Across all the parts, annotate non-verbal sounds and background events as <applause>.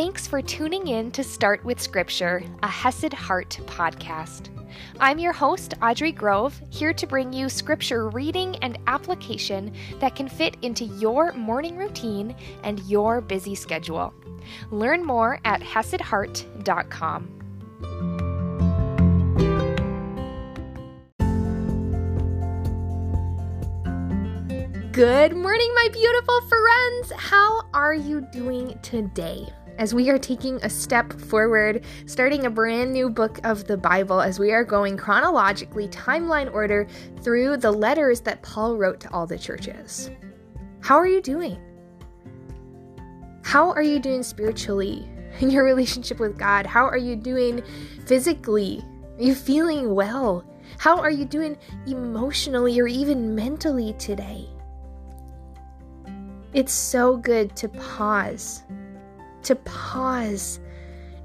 Thanks for tuning in to Start with Scripture, a Hesed Heart podcast. I'm your host, Audrey Grove, here to bring you scripture reading and application that can fit into your morning routine and your busy schedule. Learn more at HesedHeart.com. Good morning, my beautiful friends. How are you doing today? As we are taking a step forward, starting a brand new book of the Bible, as we are going chronologically, timeline order, through the letters that Paul wrote to all the churches. How are you doing? How are you doing spiritually <laughs> in your relationship with God? How are you doing physically? Are you feeling well? How are you doing emotionally or even mentally today? It's so good to pause, to pause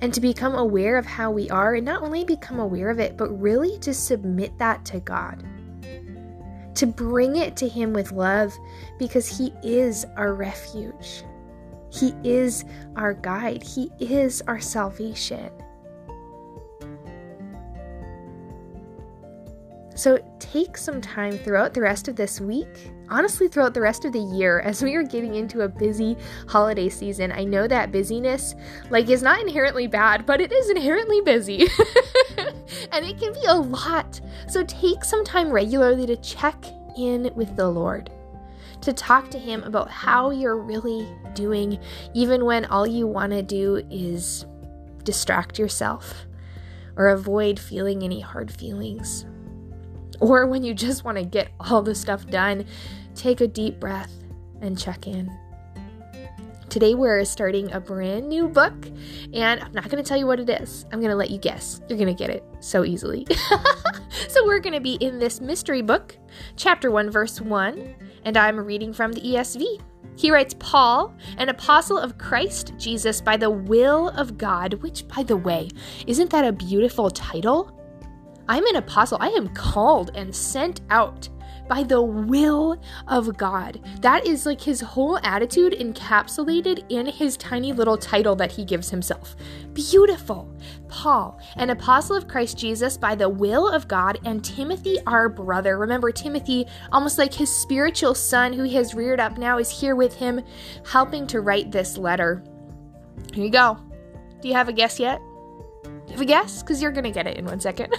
and to become aware of how we are, and not only become aware of it, but really to submit that to God. To bring it to Him with love because He is our refuge. He is our guide. He is our salvation. So take some time throughout the rest of this week, honestly, throughout the rest of the year, as we are getting into a busy holiday season. I know that busyness, like, is not inherently bad, but it is inherently busy. <laughs> and it can be a lot. So take some time regularly to check in with the Lord, to talk to Him about how you're really doing, even when all you want to do is distract yourself or avoid feeling any hard feelings or when you just want to get all the stuff done, take a deep breath and check in. Today, we're starting a brand new book, and I'm not going to tell you what it is. I'm going to let you guess. You're going to get it so easily. <laughs> so, we're going to be in this mystery book, chapter 1, verse 1, and I'm reading from the ESV. He writes, Paul, an apostle of Christ Jesus by the will of God, which, by the way, isn't that a beautiful title? I'm an apostle. I am called and sent out by the will of God. That is like his whole attitude encapsulated in his tiny little title that he gives himself. Beautiful. Paul, an apostle of Christ Jesus by the will of God, and Timothy, our brother. Remember, Timothy, almost like his spiritual son who he has reared up now, is here with him, helping to write this letter. Here you go. Do you have a guess yet? Guess? Because you're going to get it in one second.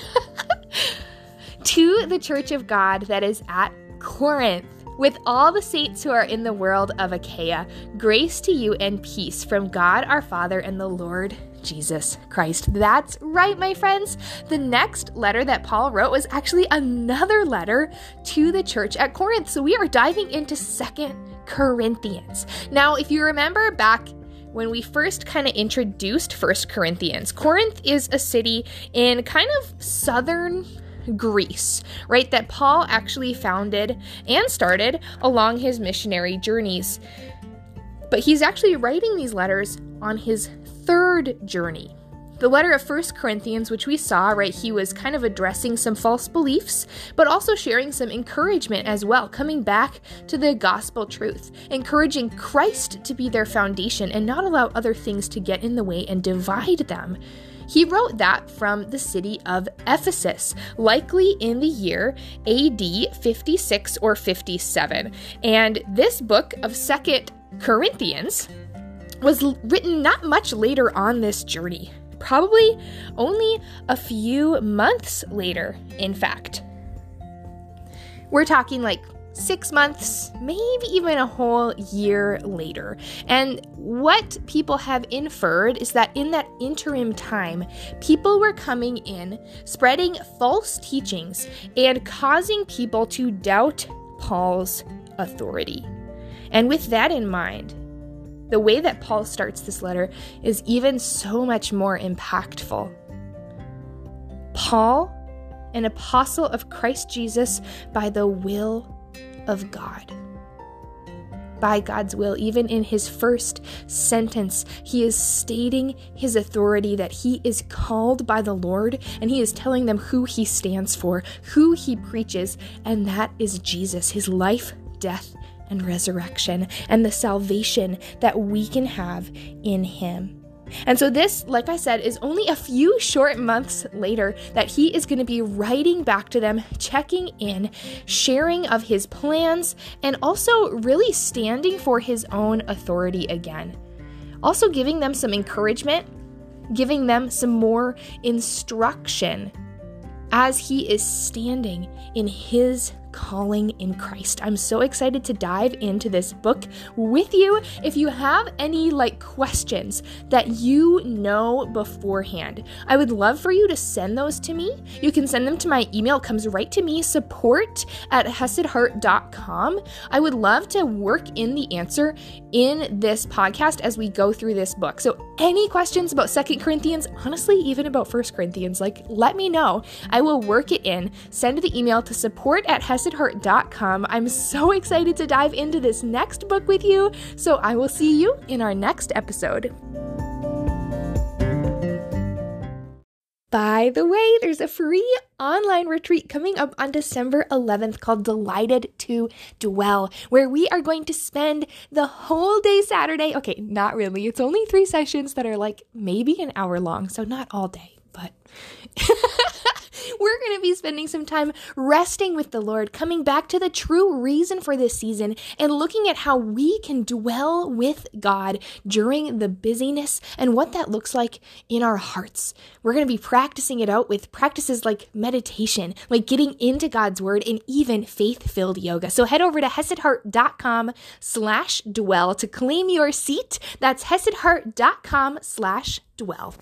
<laughs> to the church of God that is at Corinth. With all the saints who are in the world of Achaia, grace to you and peace from God our Father and the Lord Jesus Christ. That's right, my friends. The next letter that Paul wrote was actually another letter to the church at Corinth. So we are diving into Second Corinthians. Now, if you remember back when we first kind of introduced First Corinthians. Corinth is a city in kind of southern Greece, right? That Paul actually founded and started along his missionary journeys. But he's actually writing these letters on his third journey. The letter of First Corinthians, which we saw, right, he was kind of addressing some false beliefs, but also sharing some encouragement as well, coming back to the gospel truth, encouraging Christ to be their foundation and not allow other things to get in the way and divide them. He wrote that from the city of Ephesus, likely in the year AD 56 or 57. And this book of 2nd Corinthians was written not much later on this journey probably only a few months later, in fact. We're talking like six months, maybe even a whole year later. And what people have inferred is that in that interim time, people were coming in, spreading false teachings, and causing people to doubt Paul's authority. And with that in mind, the way that Paul starts this letter is even so much more impactful. Paul, an apostle of Christ Jesus by the will of God. By God's will, even in his first sentence, he is stating his authority that he is called by the Lord and he is telling them who he stands for, who he preaches, and that is Jesus, his life, death, and resurrection and the salvation that we can have in Him. And so, this, like I said, is only a few short months later that he is going to be writing back to them, checking in, sharing of his plans, and also really standing for his own authority again. Also, giving them some encouragement, giving them some more instruction as he is standing in his calling in Christ. I'm so excited to dive into this book with you. If you have any like questions that you know beforehand, I would love for you to send those to me. You can send them to my email, it comes right to me, support at hesedheart.com. I would love to work in the answer in this podcast as we go through this book. So any questions about Second Corinthians, honestly, even about First Corinthians, like let me know. I will work it in. Send the email to support at Hesed blessedheart.com. I'm so excited to dive into this next book with you, so I will see you in our next episode. By the way, there's a free online retreat coming up on December 11th called Delighted to Dwell, where we are going to spend the whole day Saturday. Okay, not really. It's only three sessions that are like maybe an hour long, so not all day, but <laughs> we're going to be spending some time resting with the Lord, coming back to the true reason for this season, and looking at how we can dwell with God during the busyness and what that looks like in our hearts. We're going to be practicing it out with practices like meditation, like getting into God's word, and even faith-filled yoga. So head over to hesedheart.com slash dwell to claim your seat. That's hesedheart.com slash dwell.